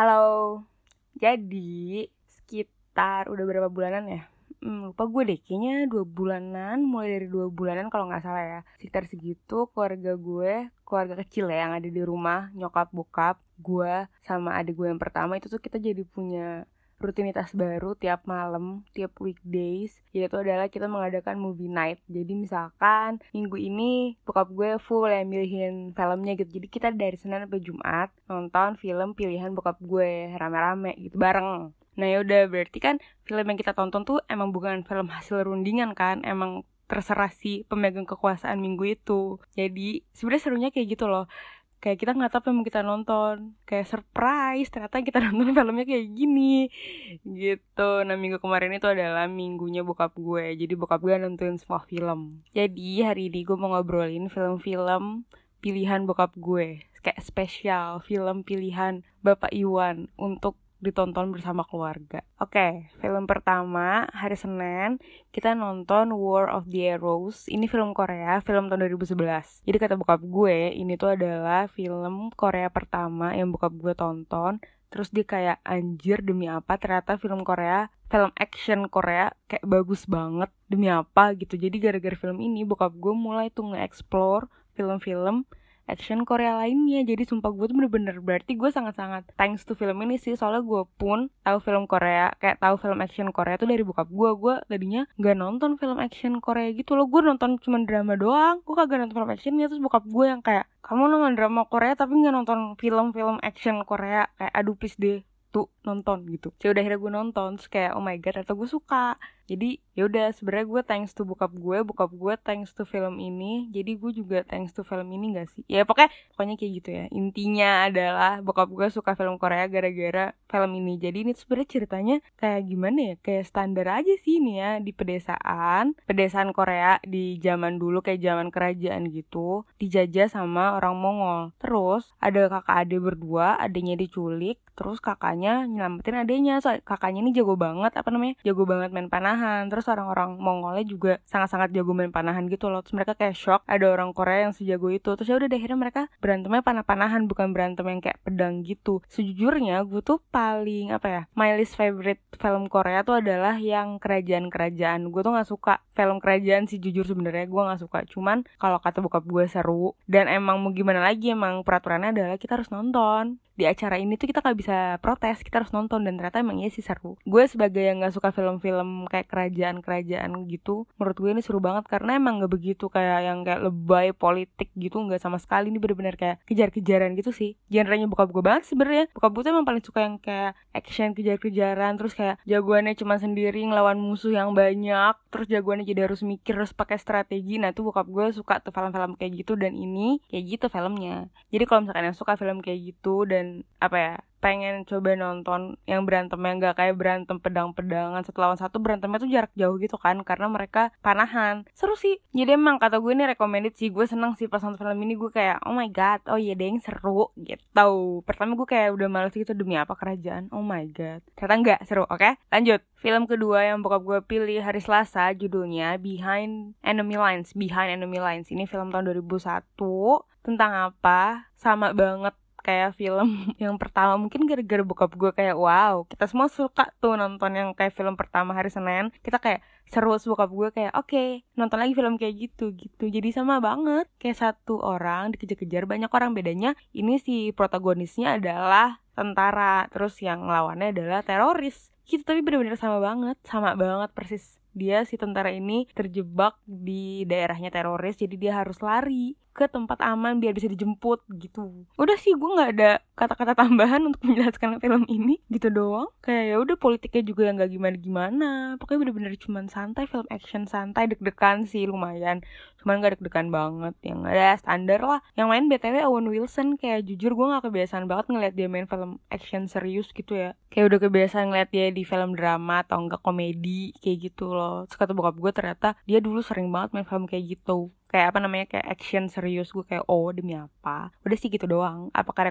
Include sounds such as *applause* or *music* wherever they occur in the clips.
Halo. Jadi sekitar udah berapa bulanan ya? Hmm, lupa gue deh, kayaknya dua bulanan, mulai dari dua bulanan kalau nggak salah ya. Sekitar segitu keluarga gue, keluarga kecil ya yang ada di rumah, nyokap bokap, gue sama adik gue yang pertama itu tuh kita jadi punya rutinitas baru tiap malam, tiap weekdays, yaitu adalah kita mengadakan movie night. Jadi misalkan minggu ini bokap gue full ya milihin filmnya gitu. Jadi kita dari Senin sampai Jumat nonton film pilihan bokap gue rame-rame gitu bareng. Nah yaudah berarti kan film yang kita tonton tuh emang bukan film hasil rundingan kan, emang terserah si pemegang kekuasaan minggu itu. Jadi sebenarnya serunya kayak gitu loh kayak kita nggak tahu mau kita nonton. Kayak surprise ternyata kita *laughs* nonton filmnya kayak gini. Gitu. Nah minggu kemarin itu adalah minggunya bokap gue. Jadi bokap gue nonton semua film. Jadi hari ini gue mau ngobrolin film-film pilihan bokap gue. Kayak spesial film pilihan Bapak Iwan untuk ditonton bersama keluarga. Oke, okay, film pertama hari Senin kita nonton War of the Arrows. Ini film Korea, film tahun 2011. Jadi kata bokap gue, ini tuh adalah film Korea pertama yang bokap gue tonton. Terus dia kayak anjir demi apa ternyata film Korea, film action Korea kayak bagus banget demi apa gitu. Jadi gara-gara film ini bokap gue mulai tuh nge-explore film-film action Korea lainnya. Jadi sumpah gue tuh bener-bener berarti gue sangat-sangat thanks to film ini sih. Soalnya gue pun tahu film Korea kayak tahu film action Korea tuh dari bokap gue. Gue tadinya nggak nonton film action Korea gitu loh. Gue nonton cuma drama doang. Gue kagak nonton film actionnya terus bokap gue yang kayak kamu nonton drama Korea tapi nggak nonton film-film action Korea. Kayak aduh please deh tuh nonton gitu. Jadi udah akhirnya gue nonton terus kayak oh my god atau gue suka. Jadi ya udah sebenarnya gue thanks to bokap gue bokap gue thanks to film ini. Jadi gue juga thanks to film ini gak sih? Ya pokoknya pokoknya kayak gitu ya. Intinya adalah bokap gue suka film Korea gara-gara film ini. Jadi ini sebenarnya ceritanya kayak gimana ya? Kayak standar aja sih ini ya di pedesaan. Pedesaan Korea di zaman dulu kayak zaman kerajaan gitu dijajah sama orang Mongol. Terus ada kakak adik berdua adiknya diculik terus kakaknya nyelamatin adiknya. So, kakaknya ini jago banget apa namanya jago banget main panah panahan. Terus orang-orang Mongolnya juga sangat-sangat jago main panahan gitu loh. Terus mereka kayak shock ada orang Korea yang sejago itu. Terus ya udah akhirnya mereka berantemnya panah-panahan bukan berantem yang kayak pedang gitu. Sejujurnya gue tuh paling apa ya my least favorite film Korea tuh adalah yang kerajaan-kerajaan. Gue tuh nggak suka film kerajaan sih jujur sebenarnya gue nggak suka. Cuman kalau kata bokap gue seru dan emang mau gimana lagi emang peraturannya adalah kita harus nonton di acara ini tuh kita nggak bisa protes kita harus nonton dan ternyata emang iya sih seru. Gue sebagai yang nggak suka film-film kayak kerajaan-kerajaan gitu menurut gue ini seru banget karena emang nggak begitu kayak yang kayak lebay politik gitu nggak sama sekali. Ini bener-bener kayak kejar-kejaran gitu sih. Genrenya bokap gue banget sebenarnya. Bokap gue tuh emang paling suka yang kayak action kejar-kejaran terus kayak jagoannya cuma sendiri ngelawan musuh yang banyak terus jagoannya jadi harus mikir harus pakai strategi. Nah tuh bokap gue suka tuh film-film kayak gitu dan ini kayak gitu filmnya. Jadi kalau misalkan yang suka film kayak gitu dan apa ya pengen coba nonton yang berantem yang gak kayak berantem pedang-pedangan. Satu lawan satu berantemnya tuh jarak jauh gitu kan karena mereka panahan. Seru sih. Jadi emang kata gue ini recommended sih. Gue seneng sih pas nonton film ini. Gue kayak oh my god oh iya deh seru gitu. Pertama gue kayak udah males gitu demi apa kerajaan? Oh my god. Ternyata enggak seru oke? Okay? lanjut. Film kedua yang bokap gue pilih hari Selasa judulnya Behind Enemy Lines. Behind Enemy Lines. Ini film tahun 2001 tentang apa? Sama banget kayak film yang pertama. Mungkin gara-gara bokap gue kayak wow kita semua suka tuh nonton yang kayak film pertama hari Senin. Kita kayak seru bokap gue kayak oke okay, nonton lagi film kayak gitu gitu. Jadi sama banget. Kayak satu orang dikejar-kejar banyak orang. Bedanya ini si protagonisnya adalah tentara terus yang lawannya adalah teroris. Gitu tapi bener-bener sama banget. Sama banget persis. Dia si tentara ini terjebak di daerahnya teroris jadi dia harus lari ke tempat aman biar bisa dijemput gitu. Udah sih gue nggak ada kata-kata tambahan untuk menjelaskan film ini gitu doang. Kayak ya udah politiknya juga yang nggak gimana gimana pokoknya bener-bener cuman santai film action santai deg-degan sih lumayan. Cuman gak deg-degan banget yang ada standar lah. Yang main btw Owen Wilson kayak jujur gue nggak kebiasaan banget ngeliat dia main film action serius gitu ya. Kayak udah kebiasaan ngeliat dia di film drama atau enggak komedi kayak gitu loh. Terus kata bokap gue ternyata dia dulu sering banget main film kayak gitu. Kayak apa namanya kayak action serius. Gue kayak oh demi apa? Udah sih gitu doang. Apakah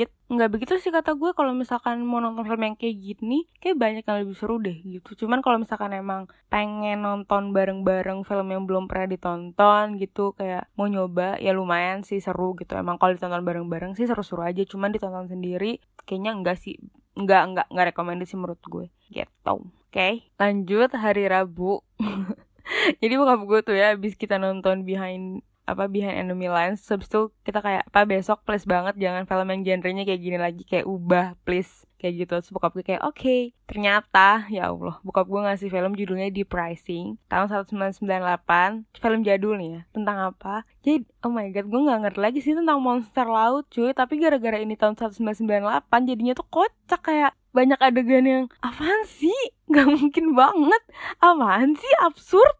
recommended nggak begitu sih kata gue. Kalau misalkan mau nonton film yang kayak gini kayak banyak yang lebih seru deh gitu. Cuman kalau misalkan emang pengen nonton bareng-bareng film yang belum pernah ditonton gitu kayak mau nyoba ya lumayan sih seru gitu. Emang kalau ditonton bareng-bareng sih seru-seru aja cuman ditonton sendiri kayaknya enggak sih enggak enggak enggak rekomendasi menurut gue gitu. Oke okay, lanjut hari Rabu. *laughs* Jadi bokap gue tuh ya abis kita nonton behind apa behind enemy lines. Habis itu kita kayak apa besok please banget jangan film yang genrenya kayak gini lagi. Kayak ubah please. Kayak gitu. Terus bokap gue kayak oke. Okay. ternyata ya Allah bokap gue ngasih film judulnya di pricing tahun 1998 film jadul nih ya tentang apa? Jadi oh my god gue nggak ngerti lagi sih tentang monster laut cuy. Tapi gara-gara ini tahun 1998 jadinya tuh kocak. Kayak banyak adegan yang apaan sih? Nggak mungkin banget. Apaan sih? Absurd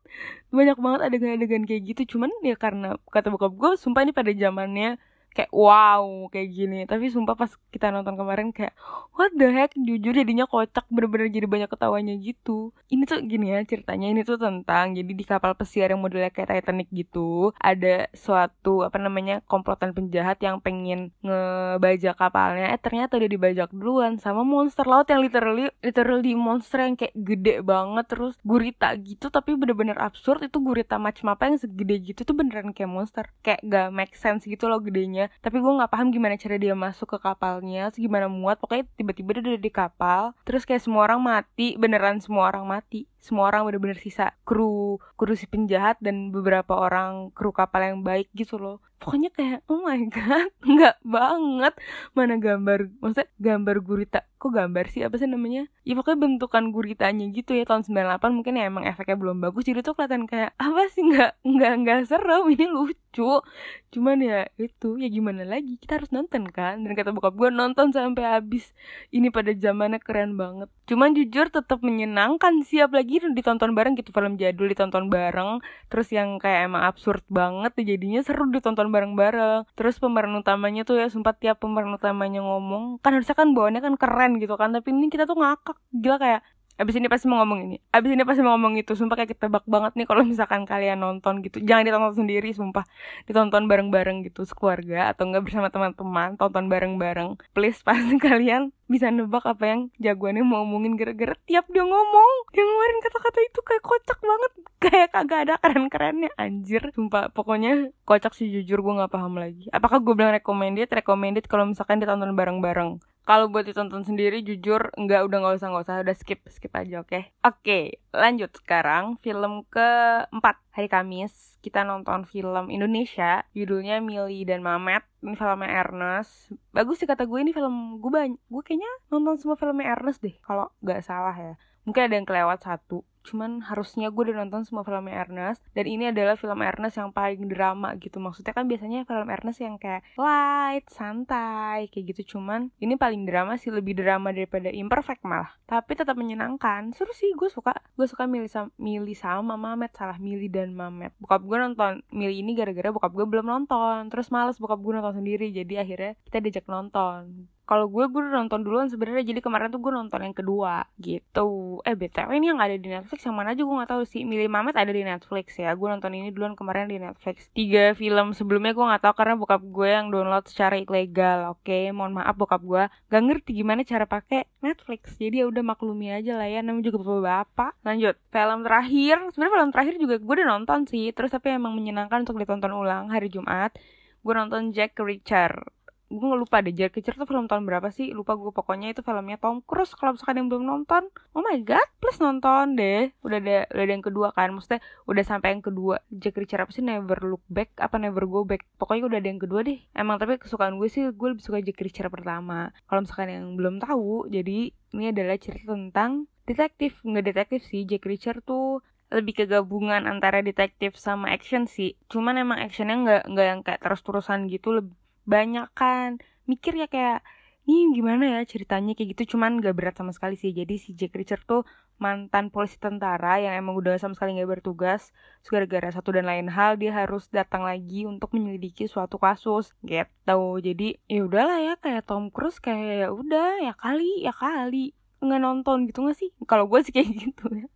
banyak banget adegan-adegan kayak gitu. Cuman ya karena kata bokap gue sumpah ini pada zamannya kayak wow kayak gini. Tapi sumpah pas kita nonton kemarin kayak what the heck? Jujur jadinya kocak bener-bener jadi banyak ketawanya gitu. Ini tuh gini ya ceritanya ini tuh tentang jadi di kapal pesiar yang modelnya kayak Titanic gitu ada suatu apa namanya komplotan penjahat yang pengen ngebajak kapalnya. Eh ternyata udah dibajak duluan sama monster laut yang literally literally monster yang kayak gede banget terus gurita gitu tapi bener-bener absurd. Itu gurita macam apa yang segede gitu tuh beneran kayak monster. Kayak gak make sense gitu loh gedenya kapalnya tapi gue nggak paham gimana cara dia masuk ke kapalnya gimana muat. Pokoknya tiba-tiba dia udah di kapal terus kayak semua orang mati beneran semua orang mati semua orang bener-bener sisa kru kru si penjahat dan beberapa orang kru kapal yang baik gitu loh. Pokoknya kayak oh my god *laughs* nggak banget. Mana gambar maksudnya gambar gurita kok gambar sih? Apa sih namanya? Ya pokoknya bentukan guritanya gitu ya tahun 98 mungkin ya emang efeknya belum bagus. Jadi tuh kelihatan kayak apa sih nggak nggak nggak serem ini lucu. Cuman ya itu ya gimana lagi? Kita harus nonton kan? Dan kata bokap gue nonton sampai habis. Ini pada zamannya keren banget cuman jujur tetap menyenangkan sih apalagi ditonton bareng gitu film jadul ditonton bareng terus yang kayak emang absurd banget jadinya seru ditonton bareng-bareng. Terus pemeran utamanya tuh ya sempat tiap pemeran utamanya ngomong kan harusnya kan bawaannya kan keren gitu kan tapi ini kita tuh ngakak. Gila kayak Abis ini pasti mau ngomong ini. Abis ini pasti mau ngomong itu. Sumpah kayak ketebak banget nih Kalau misalkan kalian nonton gitu. Jangan ditonton sendiri Sumpah. Ditonton bareng-bareng gitu Sekeluarga Atau enggak bersama teman-teman. Tonton bareng-bareng. Please pasti *laughs* kalian Bisa nebak apa yang jagoannya mau ngomongin Gara-gara tiap dia ngomong Dia ngeluarin kata-kata itu kayak kocak banget. *laughs* Kayak kagak ada keren-kerennya Anjir. Sumpah pokoknya Kocak sih jujur. Gue gak paham lagi. Apakah gue bilang recommended? Recommended kalau misalkan ditonton bareng-bareng kalau buat ditonton sendiri jujur nggak udah nggak usah nggak usah. Udah skip skip aja oke? Okay? oke okay, lanjut sekarang film keempat hari Kamis. Kita nonton film Indonesia judulnya Mili dan Mamet. Ini filmnya Ernest. Bagus sih kata gue ini film gue banyak gue kayaknya nonton semua filmnya Ernest deh kalau nggak salah ya. Mungkin ada yang kelewat satu cuman harusnya gue udah nonton semua filmnya Ernest dan ini adalah film Ernest yang paling drama gitu. Maksudnya kan biasanya film Ernest yang kayak light santai kayak gitu. Cuman ini paling drama sih lebih drama daripada imperfect malah. Tapi tetap menyenangkan. Seru sih gue suka. Gue suka milih sama milih sama Mamet salah milih dan Mamet. Bokap gue nonton milih ini gara-gara bokap gue belum nonton. Terus males bokap gue nonton sendiri jadi akhirnya kita diajak nonton kalau gue gue udah nonton duluan sebenarnya. Jadi kemarin tuh gue nonton yang kedua gitu. Eh btw ini yang ada di Netflix yang mana aja gue nggak tahu sih. Milih Mamet ada di Netflix ya. Gue nonton ini duluan kemarin di Netflix. Tiga film sebelumnya gue nggak tahu karena bokap gue yang download secara ilegal oke? Okay? mohon maaf bokap gue. Gak ngerti gimana cara pakai Netflix. Jadi ya udah maklumi aja lah ya. Namanya juga bapak lanjut. Film terakhir. Sebenarnya film terakhir juga gue udah nonton sih. Terus tapi emang menyenangkan untuk ditonton ulang hari Jumat. Gue nonton Jack Richard gue lupa deh Jack Reacher tuh film tahun berapa sih? Lupa gue pokoknya itu filmnya Tom Cruise kalau misalkan yang belum nonton oh my god please nonton deh. Udah ada udah ada yang kedua kan maksudnya udah sampai yang kedua. Jack Reacher apa sih? Never Look Back apa Never Go Back? Pokoknya udah ada yang kedua deh. Emang tapi kesukaan gue sih gue lebih suka Jack Reacher pertama. Kalau misalkan yang belum tahu jadi ini adalah cerita tentang detektif. Nggak detektif sih Jack Reacher tuh lebih ke gabungan antara detektif sama action sih. Cuman emang actionnya nggak nggak yang kayak terus terusan gitu lebih banyak kan. Mikir ya kayak ini gimana ya ceritanya? Kayak gitu. Cuman gak berat sama sekali sih. Jadi si Jack Richard tuh mantan polisi tentara yang emang udah sama sekali gak bertugas. Gara-gara satu dan lain hal dia harus datang lagi untuk menyelidiki suatu kasus gitu. Jadi ya udahlah ya kayak Tom Cruise kayak ya udah ya kali ya kali. Nggak nonton gitu gak sih? Kalau gue sih kayak *laughs* gitu ya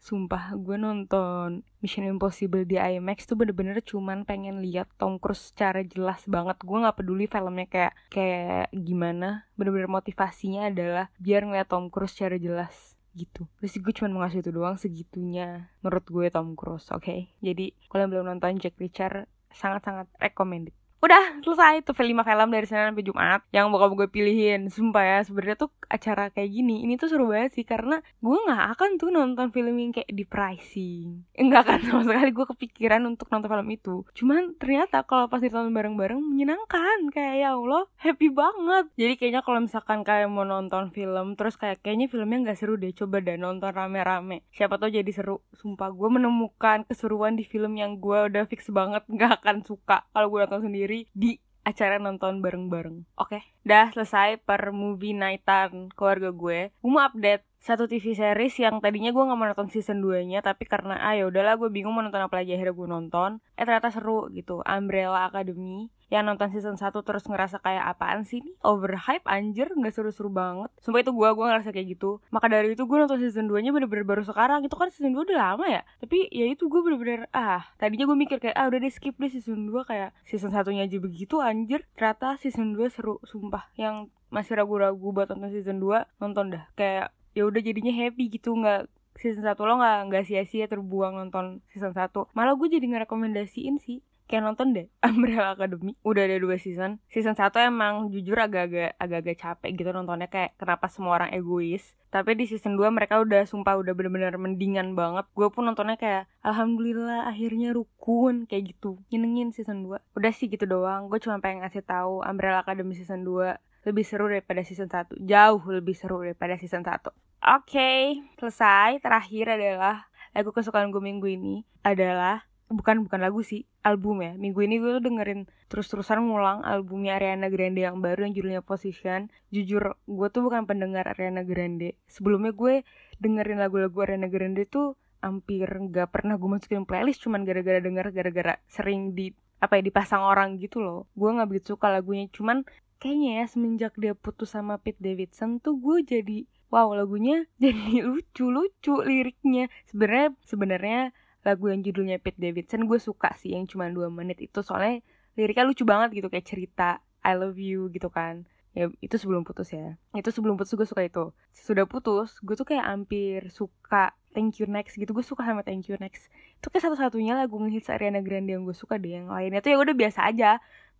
Sumpah gue nonton Mission Impossible di IMAX tuh bener-bener cuman pengen lihat Tom Cruise secara jelas banget. Gue gak peduli filmnya kayak kayak gimana. Bener-bener motivasinya adalah biar ngeliat Tom Cruise secara jelas gitu. Terus gue cuma mau ngasih itu doang segitunya Menurut gue Tom Cruise, oke? Okay? Jadi kalau belum nonton Jack Richard sangat-sangat recommended udah selesai. Tuh lima film dari Senin sampai Jumat yang bakal gue pilihin. Sumpah ya sebenarnya tuh acara kayak gini ini tuh seru banget sih. Karena gue nggak akan tuh nonton film yang kayak di pricing enggak kan *laughs* sama sekali gue kepikiran untuk nonton film itu. Cuman ternyata kalau pas ditonton bareng-bareng menyenangkan. Kayak ya Allah happy banget. Jadi kayaknya kalau misalkan kalian mau nonton film terus kayak kayaknya filmnya nggak seru deh coba deh nonton rame-rame. Siapa tuh jadi seru. Sumpah gue menemukan keseruan di film yang gue udah fix banget nggak akan suka kalau gue nonton sendiri sendiri di acara nonton bareng-bareng. Oke, okay. dah selesai per movie nightan keluarga gue. Gue mau update satu TV series yang tadinya gue gak mau nonton season 2 nya tapi karena ah ya udahlah gue bingung mau nonton apa lagi akhirnya gue nonton eh ternyata seru gitu Umbrella Academy yang nonton season 1 terus ngerasa kayak apaan sih ini? Overhype anjir nggak seru-seru banget. Sumpah itu gue gue ngerasa kayak gitu. Maka dari itu gue nonton season 2 nya bener-bener baru sekarang. Itu kan season 2 udah lama ya? Tapi ya itu gue bener-bener ah tadinya gue mikir kayak ah udah deh skip deh season 2 kayak season satunya aja begitu anjir. Ternyata season 2 seru sumpah. Yang masih ragu-ragu buat nonton season 2 nonton dah. Kayak ya udah jadinya happy gitu nggak season 1 lo nggak nggak sia-sia terbuang nonton season 1 malah gue jadi ngerekomendasiin sih kayak nonton deh *laughs* Umbrella Academy. Udah ada dua season. Season satu emang jujur agak-agak agak-agak capek gitu nontonnya kayak kenapa semua orang egois. Tapi di season 2 mereka udah sumpah udah bener-bener mendingan banget. Gue pun nontonnya kayak alhamdulillah akhirnya rukun kayak gitu. Nyenengin season 2 udah sih gitu doang. Gue cuma pengen ngasih tahu Umbrella Academy season 2 lebih seru daripada season 1 Jauh lebih seru daripada season 1 Oke, okay, selesai. Terakhir adalah lagu kesukaan gue minggu ini adalah bukan bukan lagu sih album ya. Minggu ini gue tuh dengerin terus-terusan ngulang albumnya Ariana Grande yang baru yang judulnya Position. Jujur gue tuh bukan pendengar Ariana Grande. Sebelumnya gue dengerin lagu-lagu Ariana Grande tuh hampir nggak pernah gue masukin playlist cuman gara-gara denger gara-gara sering di apa ya dipasang orang gitu loh. Gue nggak begitu suka lagunya cuman kayaknya ya semenjak dia putus sama Pete Davidson tuh gue jadi wow lagunya *laughs* jadi lucu lucu liriknya. Sebenarnya sebenarnya lagu yang judulnya Pete Davidson gue suka sih yang cuma dua menit. Itu soalnya liriknya lucu banget gitu kayak cerita I love you gitu kan. Ya itu sebelum putus ya. Itu sebelum putus gue suka itu. Sudah putus gue tuh kayak hampir suka Thank You Next gitu. Gue suka sama Thank You Next. Itu kayak satu-satunya lagu ngehits Ariana Grande yang gue suka deh. Yang lainnya tuh ya udah biasa aja.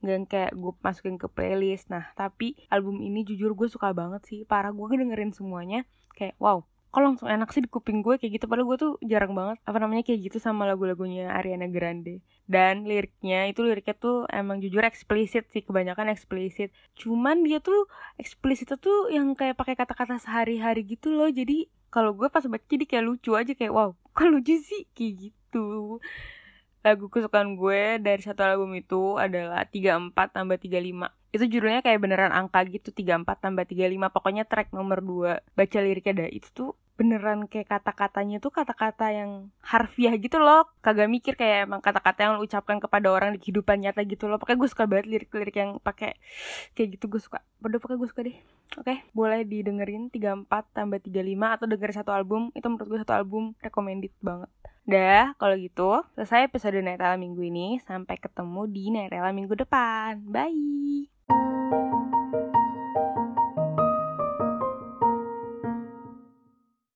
Nggak kayak gue masukin ke playlist. Nah tapi album ini jujur gue suka banget sih. Parah gue dengerin semuanya. Kayak wow kok langsung enak sih di kuping gue kayak gitu. Padahal gue tuh jarang banget apa namanya kayak gitu sama lagu-lagunya Ariana Grande. Dan liriknya itu liriknya tuh emang jujur eksplisit sih kebanyakan eksplisit. Cuman dia tuh eksplisit tuh yang kayak pakai kata-kata sehari-hari gitu loh. Jadi kalau gue pas baca jadi kayak lucu aja kayak wow kok lucu sih? Kayak gitu. Lagu kesukaan gue dari satu album itu adalah 34 tambah 35 itu judulnya kayak beneran angka gitu 34 tambah 35 pokoknya track nomor 2 baca liriknya dah. Itu tuh beneran kayak kata-katanya tuh kata-kata yang harfiah gitu loh. Kagak mikir kayak emang kata-kata yang lo ucapkan kepada orang di kehidupan nyata gitu loh. Pokoknya gue suka banget lirik-lirik yang pakai kayak gitu gue suka. Bodoh pokoknya gue suka deh. Oke okay, boleh didengerin 34 tambah 35 atau denger satu album. Itu menurut gue satu album recommended banget. Dah, kalau gitu selesai episode Netela minggu ini. Sampai ketemu di Netela minggu depan. Bye! Thank you.